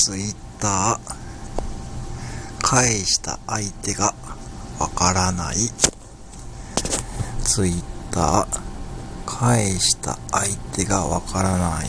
ツイッター返した相手がわからない。ツイッター返した相手がわからない。